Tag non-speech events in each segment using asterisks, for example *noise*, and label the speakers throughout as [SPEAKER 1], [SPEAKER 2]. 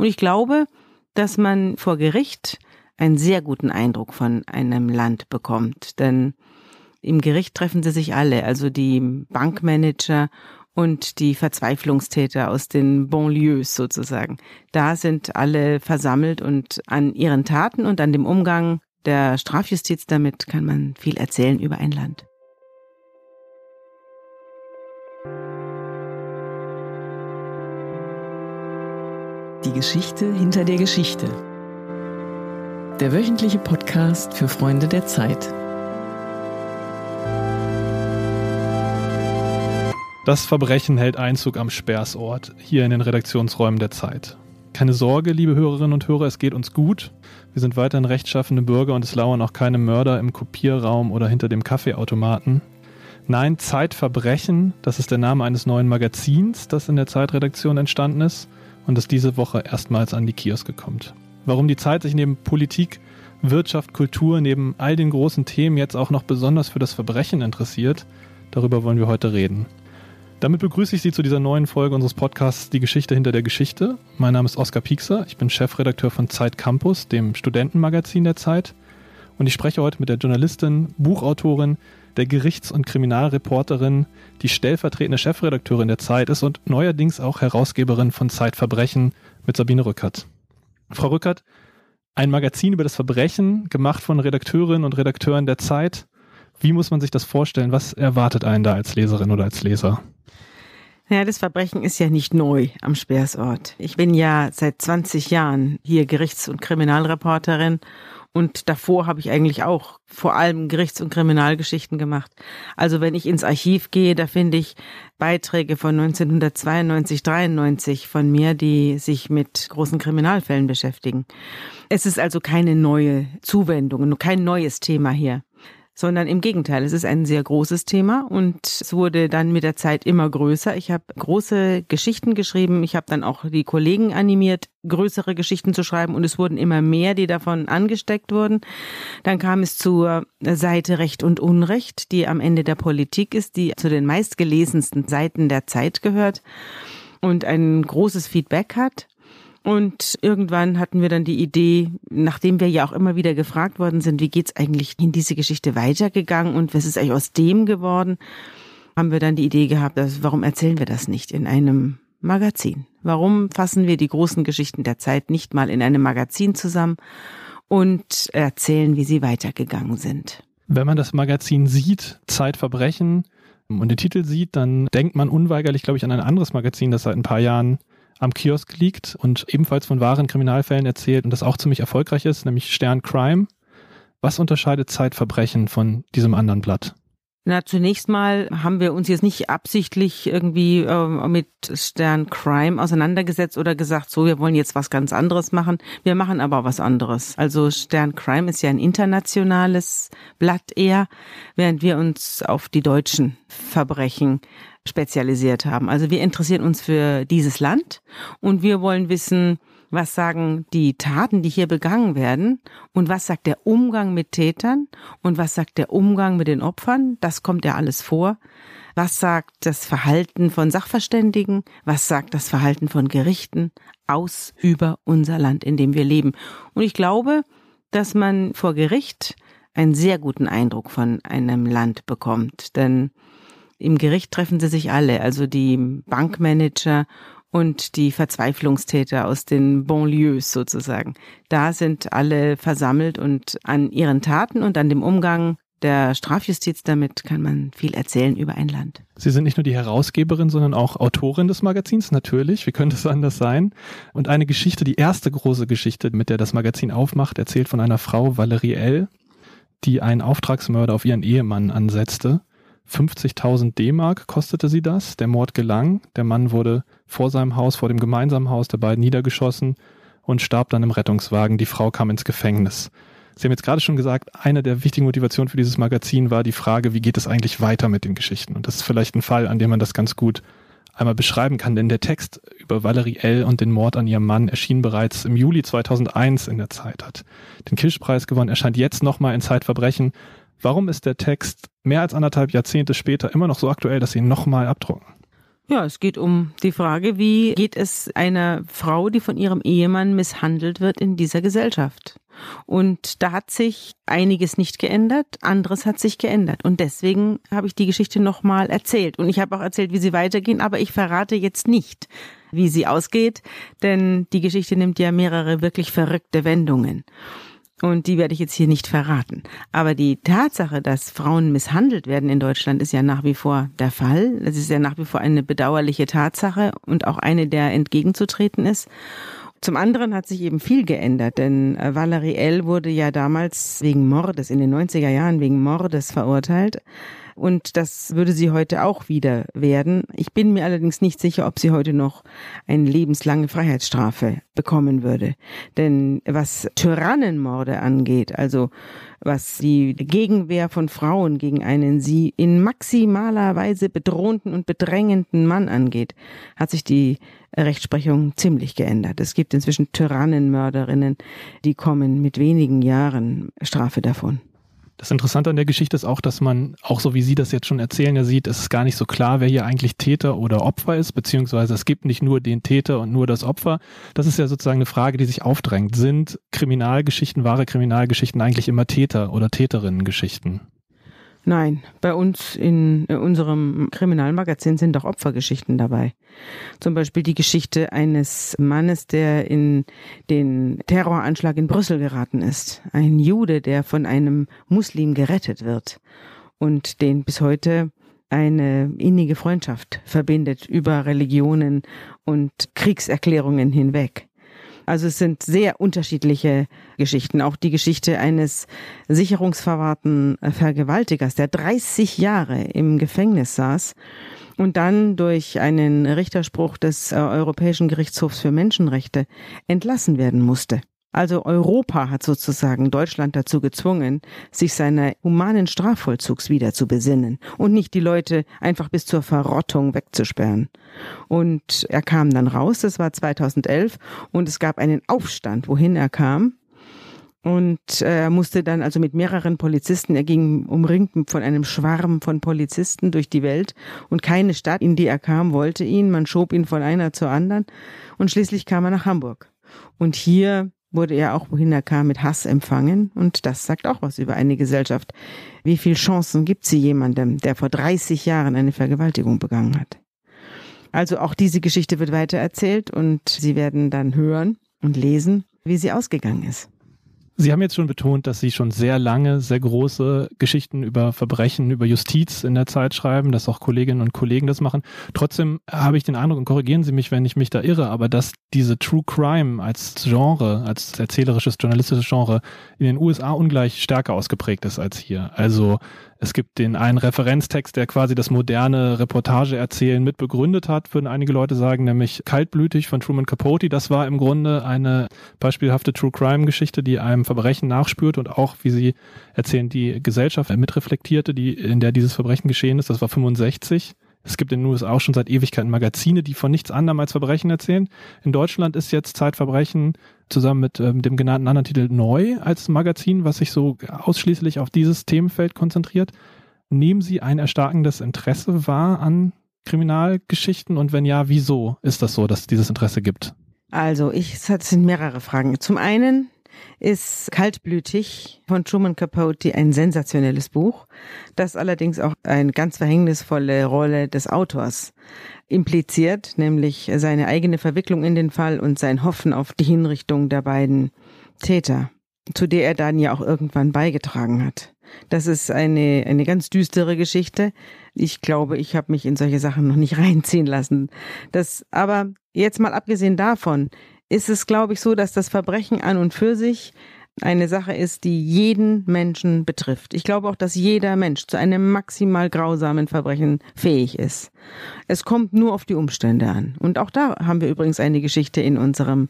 [SPEAKER 1] Und ich glaube, dass man vor Gericht einen sehr guten Eindruck von einem Land bekommt. Denn im Gericht treffen sie sich alle, also die Bankmanager und die Verzweiflungstäter aus den Banlieues sozusagen. Da sind alle versammelt und an ihren Taten und an dem Umgang der Strafjustiz damit kann man viel erzählen über ein Land.
[SPEAKER 2] Die Geschichte hinter der Geschichte. Der wöchentliche Podcast für Freunde der Zeit.
[SPEAKER 3] Das Verbrechen hält Einzug am Sperrsort, hier in den Redaktionsräumen der Zeit. Keine Sorge, liebe Hörerinnen und Hörer, es geht uns gut. Wir sind weiterhin rechtschaffende Bürger und es lauern auch keine Mörder im Kopierraum oder hinter dem Kaffeeautomaten. Nein, Zeitverbrechen, das ist der Name eines neuen Magazins, das in der Zeitredaktion entstanden ist und das diese Woche erstmals an die Kioske kommt. Warum die Zeit sich neben Politik, Wirtschaft, Kultur, neben all den großen Themen jetzt auch noch besonders für das Verbrechen interessiert, darüber wollen wir heute reden. Damit begrüße ich Sie zu dieser neuen Folge unseres Podcasts Die Geschichte hinter der Geschichte. Mein Name ist Oskar Piekser, ich bin Chefredakteur von Zeit Campus, dem Studentenmagazin der Zeit. Und ich spreche heute mit der Journalistin, Buchautorin, der Gerichts- und Kriminalreporterin, die stellvertretende Chefredakteurin der Zeit ist und neuerdings auch Herausgeberin von Zeitverbrechen mit Sabine Rückert. Frau Rückert, ein Magazin über das Verbrechen, gemacht von Redakteurinnen und Redakteuren der Zeit. Wie muss man sich das vorstellen? Was erwartet einen da als Leserin oder als Leser?
[SPEAKER 1] Ja, das Verbrechen ist ja nicht neu am Speersort. Ich bin ja seit 20 Jahren hier Gerichts- und Kriminalreporterin und davor habe ich eigentlich auch vor allem Gerichts- und Kriminalgeschichten gemacht. Also wenn ich ins Archiv gehe, da finde ich Beiträge von 1992, 93 von mir, die sich mit großen Kriminalfällen beschäftigen. Es ist also keine neue Zuwendung, kein neues Thema hier sondern im Gegenteil, es ist ein sehr großes Thema und es wurde dann mit der Zeit immer größer. Ich habe große Geschichten geschrieben, ich habe dann auch die Kollegen animiert, größere Geschichten zu schreiben und es wurden immer mehr, die davon angesteckt wurden. Dann kam es zur Seite Recht und Unrecht, die am Ende der Politik ist, die zu den meistgelesensten Seiten der Zeit gehört und ein großes Feedback hat. Und irgendwann hatten wir dann die Idee, nachdem wir ja auch immer wieder gefragt worden sind, wie geht's eigentlich in diese Geschichte weitergegangen und was ist eigentlich aus dem geworden, haben wir dann die Idee gehabt, also warum erzählen wir das nicht in einem Magazin? Warum fassen wir die großen Geschichten der Zeit nicht mal in einem Magazin zusammen und erzählen, wie sie weitergegangen sind?
[SPEAKER 3] Wenn man das Magazin sieht, Zeitverbrechen, und den Titel sieht, dann denkt man unweigerlich, glaube ich, an ein anderes Magazin, das seit ein paar Jahren am Kiosk liegt und ebenfalls von wahren Kriminalfällen erzählt und das auch ziemlich erfolgreich ist, nämlich Stern Crime. Was unterscheidet Zeitverbrechen von diesem anderen Blatt?
[SPEAKER 1] Na, zunächst mal haben wir uns jetzt nicht absichtlich irgendwie äh, mit Stern Crime auseinandergesetzt oder gesagt, so, wir wollen jetzt was ganz anderes machen. Wir machen aber was anderes. Also Stern Crime ist ja ein internationales Blatt eher, während wir uns auf die deutschen Verbrechen spezialisiert haben. Also wir interessieren uns für dieses Land und wir wollen wissen, was sagen die Taten, die hier begangen werden und was sagt der Umgang mit Tätern und was sagt der Umgang mit den Opfern. Das kommt ja alles vor. Was sagt das Verhalten von Sachverständigen? Was sagt das Verhalten von Gerichten aus über unser Land, in dem wir leben? Und ich glaube, dass man vor Gericht einen sehr guten Eindruck von einem Land bekommt. Denn im Gericht treffen sie sich alle, also die Bankmanager und die Verzweiflungstäter aus den Banlieues sozusagen. Da sind alle versammelt und an ihren Taten und an dem Umgang der Strafjustiz damit kann man viel erzählen über ein Land.
[SPEAKER 3] Sie sind nicht nur die Herausgeberin, sondern auch Autorin des Magazins, natürlich. Wie könnte es anders sein? Und eine Geschichte, die erste große Geschichte, mit der das Magazin aufmacht, erzählt von einer Frau, Valerie L., die einen Auftragsmörder auf ihren Ehemann ansetzte 50.000 D-Mark kostete sie das. Der Mord gelang. Der Mann wurde vor seinem Haus, vor dem gemeinsamen Haus der beiden niedergeschossen und starb dann im Rettungswagen. Die Frau kam ins Gefängnis. Sie haben jetzt gerade schon gesagt, eine der wichtigen Motivationen für dieses Magazin war die Frage, wie geht es eigentlich weiter mit den Geschichten? Und das ist vielleicht ein Fall, an dem man das ganz gut einmal beschreiben kann, denn der Text über Valerie L. und den Mord an ihrem Mann erschien bereits im Juli 2001 in der Zeit, hat den Kirschpreis gewonnen, erscheint jetzt nochmal in Zeitverbrechen Warum ist der Text mehr als anderthalb Jahrzehnte später immer noch so aktuell, dass Sie ihn nochmal abdrucken?
[SPEAKER 1] Ja, es geht um die Frage, wie geht es einer Frau, die von ihrem Ehemann misshandelt wird in dieser Gesellschaft? Und da hat sich einiges nicht geändert, anderes hat sich geändert. Und deswegen habe ich die Geschichte nochmal erzählt. Und ich habe auch erzählt, wie sie weitergehen, aber ich verrate jetzt nicht, wie sie ausgeht, denn die Geschichte nimmt ja mehrere wirklich verrückte Wendungen. Und die werde ich jetzt hier nicht verraten. Aber die Tatsache, dass Frauen misshandelt werden in Deutschland, ist ja nach wie vor der Fall. Das ist ja nach wie vor eine bedauerliche Tatsache und auch eine, der entgegenzutreten ist. Zum anderen hat sich eben viel geändert, denn äh, Valerie L. wurde ja damals wegen Mordes in den 90er Jahren wegen Mordes verurteilt. Und das würde sie heute auch wieder werden. Ich bin mir allerdings nicht sicher, ob sie heute noch eine lebenslange Freiheitsstrafe bekommen würde. Denn was Tyrannenmorde angeht, also was die Gegenwehr von Frauen gegen einen sie in maximaler Weise bedrohten und bedrängenden Mann angeht, hat sich die Rechtsprechung ziemlich geändert. Es gibt inzwischen Tyrannenmörderinnen, die kommen mit wenigen Jahren Strafe davon.
[SPEAKER 3] Das Interessante an der Geschichte ist auch, dass man, auch so wie Sie das jetzt schon erzählen, ja sieht, es ist gar nicht so klar, wer hier eigentlich Täter oder Opfer ist, beziehungsweise es gibt nicht nur den Täter und nur das Opfer. Das ist ja sozusagen eine Frage, die sich aufdrängt. Sind Kriminalgeschichten, wahre Kriminalgeschichten eigentlich immer Täter- oder Täterinnengeschichten?
[SPEAKER 1] Nein, bei uns in unserem Kriminalmagazin sind auch Opfergeschichten dabei. Zum Beispiel die Geschichte eines Mannes, der in den Terroranschlag in Brüssel geraten ist. Ein Jude, der von einem Muslim gerettet wird und den bis heute eine innige Freundschaft verbindet über Religionen und Kriegserklärungen hinweg. Also es sind sehr unterschiedliche Geschichten. Auch die Geschichte eines sicherungsverwahrten Vergewaltigers, der 30 Jahre im Gefängnis saß und dann durch einen Richterspruch des äh, Europäischen Gerichtshofs für Menschenrechte entlassen werden musste. Also Europa hat sozusagen Deutschland dazu gezwungen, sich seiner humanen Strafvollzugs wieder zu besinnen und nicht die Leute einfach bis zur Verrottung wegzusperren. Und er kam dann raus, das war 2011, und es gab einen Aufstand, wohin er kam. Und er musste dann also mit mehreren Polizisten, er ging umringt von einem Schwarm von Polizisten durch die Welt und keine Stadt, in die er kam, wollte ihn. Man schob ihn von einer zur anderen und schließlich kam er nach Hamburg. Und hier wurde er auch, wohin er kam, mit Hass empfangen. Und das sagt auch was über eine Gesellschaft. Wie viel Chancen gibt sie jemandem, der vor 30 Jahren eine Vergewaltigung begangen hat? Also auch diese Geschichte wird weiter erzählt und Sie werden dann hören und lesen, wie sie ausgegangen ist.
[SPEAKER 3] Sie haben jetzt schon betont, dass Sie schon sehr lange, sehr große Geschichten über Verbrechen, über Justiz in der Zeit schreiben, dass auch Kolleginnen und Kollegen das machen. Trotzdem habe ich den Eindruck, und korrigieren Sie mich, wenn ich mich da irre, aber dass diese True Crime als Genre, als erzählerisches, journalistisches Genre in den USA ungleich stärker ausgeprägt ist als hier. Also es gibt den einen Referenztext, der quasi das moderne Reportageerzählen mit begründet hat, würden einige Leute sagen, nämlich Kaltblütig von Truman Capote. Das war im Grunde eine beispielhafte True Crime Geschichte, die einem Verbrechen nachspürt und auch, wie sie erzählen, die Gesellschaft mitreflektierte, die, in der dieses Verbrechen geschehen ist. Das war 65. Es gibt in den USA auch schon seit Ewigkeiten Magazine, die von nichts anderem als Verbrechen erzählen. In Deutschland ist jetzt Zeitverbrechen zusammen mit ähm, dem genannten anderen Titel neu als Magazin, was sich so ausschließlich auf dieses Themenfeld konzentriert. Nehmen Sie ein erstarkendes Interesse wahr an Kriminalgeschichten und wenn ja, wieso ist das so, dass es dieses Interesse gibt?
[SPEAKER 1] Also, ich, es sind mehrere Fragen. Zum einen ist Kaltblütig von Truman Capote ein sensationelles Buch, das allerdings auch eine ganz verhängnisvolle Rolle des Autors impliziert, nämlich seine eigene Verwicklung in den Fall und sein Hoffen auf die Hinrichtung der beiden Täter, zu der er dann ja auch irgendwann beigetragen hat. Das ist eine, eine ganz düstere Geschichte. Ich glaube, ich habe mich in solche Sachen noch nicht *laughs* reinziehen lassen. Das, aber jetzt mal abgesehen davon, ist es, glaube ich, so, dass das Verbrechen an und für sich eine Sache ist, die jeden Menschen betrifft. Ich glaube auch, dass jeder Mensch zu einem maximal grausamen Verbrechen fähig ist. Es kommt nur auf die Umstände an. Und auch da haben wir übrigens eine Geschichte in unserem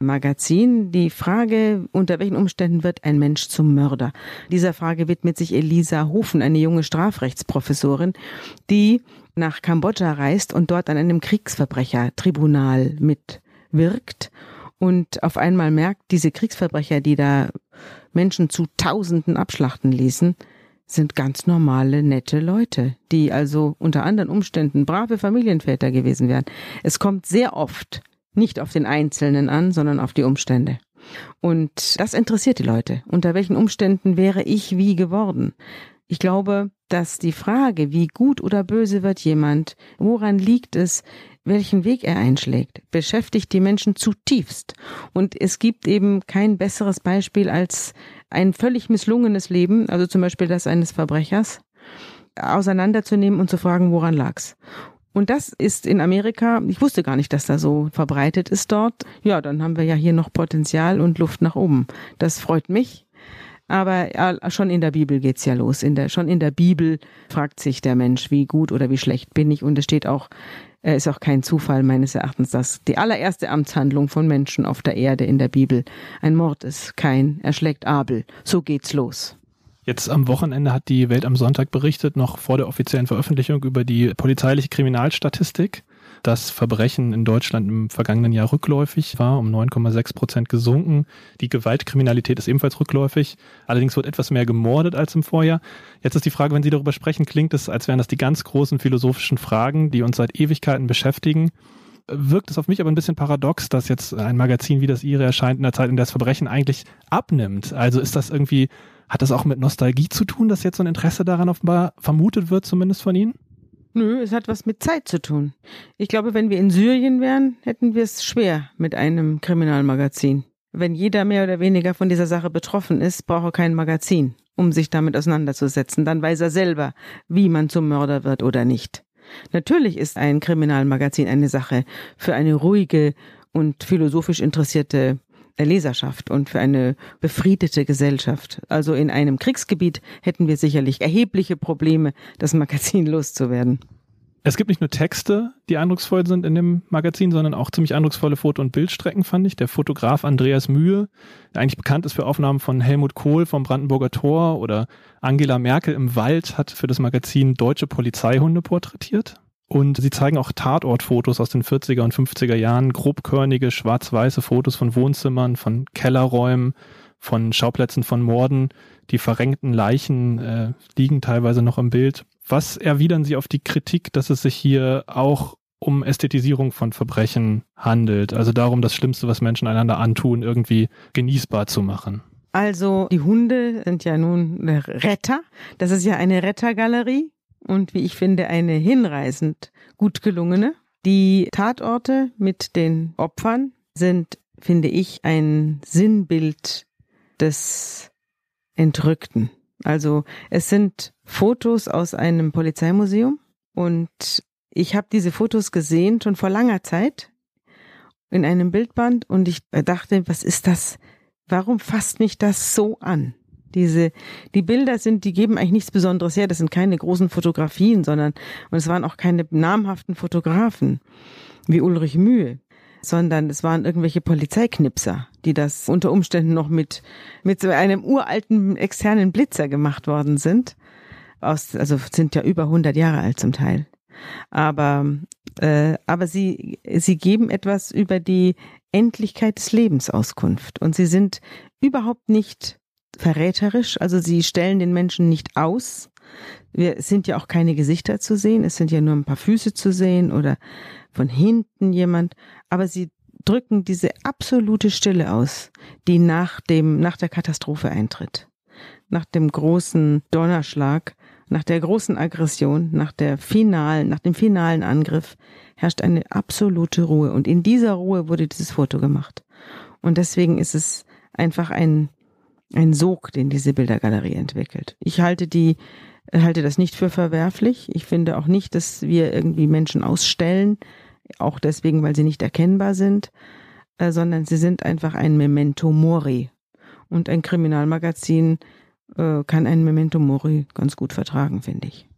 [SPEAKER 1] Magazin. Die Frage, unter welchen Umständen wird ein Mensch zum Mörder? Dieser Frage widmet sich Elisa Hofen, eine junge Strafrechtsprofessorin, die nach Kambodscha reist und dort an einem Kriegsverbrechertribunal mitwirkt und auf einmal merkt, diese Kriegsverbrecher, die da Menschen zu Tausenden abschlachten ließen, sind ganz normale, nette Leute, die also unter anderen Umständen brave Familienväter gewesen wären. Es kommt sehr oft nicht auf den Einzelnen an, sondern auf die Umstände. Und das interessiert die Leute. Unter welchen Umständen wäre ich wie geworden? Ich glaube, dass die Frage, wie gut oder böse wird jemand, woran liegt es, welchen Weg er einschlägt, beschäftigt die Menschen zutiefst. Und es gibt eben kein besseres Beispiel als ein völlig misslungenes Leben, also zum Beispiel das eines Verbrechers, auseinanderzunehmen und zu fragen, woran lag's. Und das ist in Amerika, ich wusste gar nicht, dass da so verbreitet ist dort. Ja, dann haben wir ja hier noch Potenzial und Luft nach oben. Das freut mich. Aber schon in der Bibel geht's ja los. In der, schon in der Bibel fragt sich der Mensch, wie gut oder wie schlecht bin ich. Und es steht auch, ist auch kein Zufall meines Erachtens, dass die allererste Amtshandlung von Menschen auf der Erde in der Bibel ein Mord ist. Kein erschlägt Abel. So geht's los.
[SPEAKER 3] Jetzt am Wochenende hat die Welt am Sonntag berichtet, noch vor der offiziellen Veröffentlichung über die polizeiliche Kriminalstatistik, dass Verbrechen in Deutschland im vergangenen Jahr rückläufig war, um 9,6 Prozent gesunken. Die Gewaltkriminalität ist ebenfalls rückläufig. Allerdings wird etwas mehr gemordet als im Vorjahr. Jetzt ist die Frage, wenn Sie darüber sprechen, klingt es, als wären das die ganz großen philosophischen Fragen, die uns seit Ewigkeiten beschäftigen wirkt es auf mich aber ein bisschen paradox, dass jetzt ein Magazin wie das Ihre erscheint in der Zeit, in der das Verbrechen eigentlich abnimmt. Also ist das irgendwie hat das auch mit Nostalgie zu tun, dass jetzt so ein Interesse daran offenbar vermutet wird, zumindest von Ihnen?
[SPEAKER 1] Nö, es hat was mit Zeit zu tun. Ich glaube, wenn wir in Syrien wären, hätten wir es schwer mit einem Kriminalmagazin. Wenn jeder mehr oder weniger von dieser Sache betroffen ist, braucht er kein Magazin, um sich damit auseinanderzusetzen. Dann weiß er selber, wie man zum Mörder wird oder nicht. Natürlich ist ein Kriminalmagazin eine Sache für eine ruhige und philosophisch interessierte Leserschaft und für eine befriedete Gesellschaft. Also in einem Kriegsgebiet hätten wir sicherlich erhebliche Probleme, das Magazin *laughs* loszuwerden.
[SPEAKER 3] Es gibt nicht nur Texte, die eindrucksvoll sind in dem Magazin, sondern auch ziemlich eindrucksvolle Foto- und Bildstrecken, fand ich. Der Fotograf Andreas Mühe, der eigentlich bekannt ist für Aufnahmen von Helmut Kohl vom Brandenburger Tor oder Angela Merkel im Wald, hat für das Magazin deutsche Polizeihunde porträtiert. Und sie zeigen auch Tatortfotos aus den 40er und 50er Jahren, grobkörnige, schwarz-weiße Fotos von Wohnzimmern, von Kellerräumen, von Schauplätzen von Morden. Die verrenkten Leichen äh, liegen teilweise noch im Bild. Was erwidern Sie auf die Kritik, dass es sich hier auch um Ästhetisierung von Verbrechen handelt? Also darum, das Schlimmste, was Menschen einander antun, irgendwie genießbar zu machen.
[SPEAKER 1] Also die Hunde sind ja nun Retter. Das ist ja eine Rettergalerie und wie ich finde eine hinreißend gut gelungene. Die Tatorte mit den Opfern sind, finde ich, ein Sinnbild des Entrückten. Also es sind Fotos aus einem Polizeimuseum und ich habe diese Fotos gesehen schon vor langer Zeit in einem Bildband und ich dachte, was ist das? Warum fasst mich das so an? Diese, die Bilder sind, die geben eigentlich nichts Besonderes her. Das sind keine großen Fotografien, sondern, und es waren auch keine namhaften Fotografen wie Ulrich Mühe, sondern es waren irgendwelche Polizeiknipser, die das unter Umständen noch mit, mit so einem uralten externen Blitzer gemacht worden sind. Aus, also sind ja über 100 Jahre alt zum Teil. Aber, äh, aber sie, sie geben etwas über die Endlichkeit des Lebens Auskunft. Und sie sind überhaupt nicht verräterisch. Also sie stellen den Menschen nicht aus. Wir sind ja auch keine Gesichter zu sehen. Es sind ja nur ein paar Füße zu sehen oder von hinten jemand. Aber sie drücken diese absolute Stille aus, die nach dem, nach der Katastrophe eintritt. Nach dem großen Donnerschlag, nach der großen Aggression, nach der finalen, nach dem finalen Angriff herrscht eine absolute Ruhe. Und in dieser Ruhe wurde dieses Foto gemacht. Und deswegen ist es einfach ein ein Sog, den diese Bildergalerie entwickelt. Ich halte die, halte das nicht für verwerflich. Ich finde auch nicht, dass wir irgendwie Menschen ausstellen, auch deswegen, weil sie nicht erkennbar sind, äh, sondern sie sind einfach ein Memento Mori. Und ein Kriminalmagazin äh, kann ein Memento Mori ganz gut vertragen, finde ich.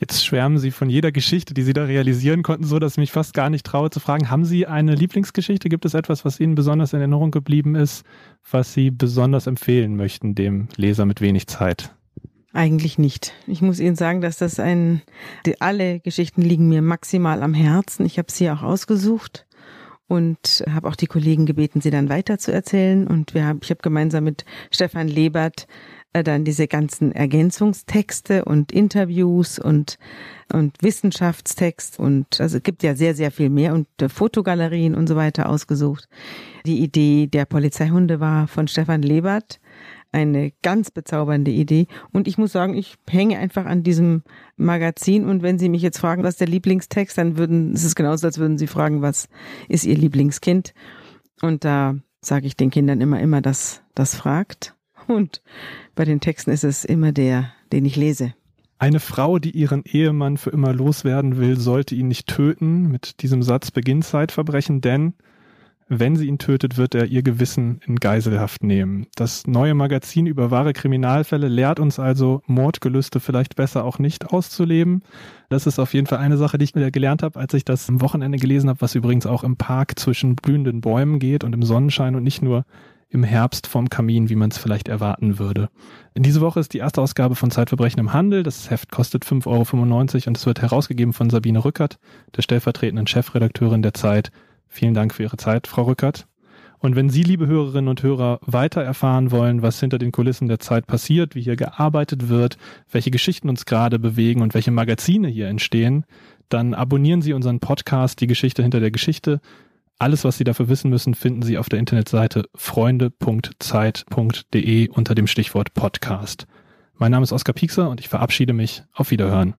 [SPEAKER 3] Jetzt schwärmen Sie von jeder Geschichte, die Sie da realisieren konnten, so dass ich mich fast gar nicht traue zu fragen, haben Sie eine Lieblingsgeschichte? Gibt es etwas, was Ihnen besonders in Erinnerung geblieben ist, was Sie besonders empfehlen möchten, dem Leser mit wenig Zeit?
[SPEAKER 1] Eigentlich nicht. Ich muss Ihnen sagen, dass das ein, die, alle Geschichten liegen mir maximal am Herzen. Ich habe sie auch ausgesucht und habe auch die Kollegen gebeten, sie dann weiter zu erzählen. Und wir ich habe gemeinsam mit Stefan Lebert dann diese ganzen Ergänzungstexte und Interviews und und Wissenschaftstext und also es gibt ja sehr sehr viel mehr und äh, Fotogalerien und so weiter ausgesucht. Die Idee der Polizeihunde war von Stefan Lebert eine ganz bezaubernde Idee. Und ich muss sagen, ich hänge einfach an diesem Magazin. Und wenn Sie mich jetzt fragen, was der Lieblingstext, dann würden, es ist genauso, als würden Sie fragen, was ist Ihr Lieblingskind? Und da sage ich den Kindern immer, immer, dass das fragt. Und bei den Texten ist es immer der, den ich lese.
[SPEAKER 3] Eine Frau, die ihren Ehemann für immer loswerden will, sollte ihn nicht töten. Mit diesem Satz beginnt Zeitverbrechen, denn wenn sie ihn tötet, wird er ihr Gewissen in Geiselhaft nehmen. Das neue Magazin über wahre Kriminalfälle lehrt uns also, Mordgelüste vielleicht besser auch nicht auszuleben. Das ist auf jeden Fall eine Sache, die ich wieder gelernt habe, als ich das am Wochenende gelesen habe, was übrigens auch im Park zwischen blühenden Bäumen geht und im Sonnenschein und nicht nur im Herbst vorm Kamin, wie man es vielleicht erwarten würde. Diese Woche ist die erste Ausgabe von Zeitverbrechen im Handel. Das Heft kostet 5,95 Euro und es wird herausgegeben von Sabine Rückert, der stellvertretenden Chefredakteurin der Zeit. Vielen Dank für Ihre Zeit, Frau Rückert. Und wenn Sie, liebe Hörerinnen und Hörer, weiter erfahren wollen, was hinter den Kulissen der Zeit passiert, wie hier gearbeitet wird, welche Geschichten uns gerade bewegen und welche Magazine hier entstehen, dann abonnieren Sie unseren Podcast Die Geschichte hinter der Geschichte. Alles, was Sie dafür wissen müssen, finden Sie auf der Internetseite freunde.zeit.de unter dem Stichwort Podcast. Mein Name ist Oskar Piekser und ich verabschiede mich. Auf Wiederhören.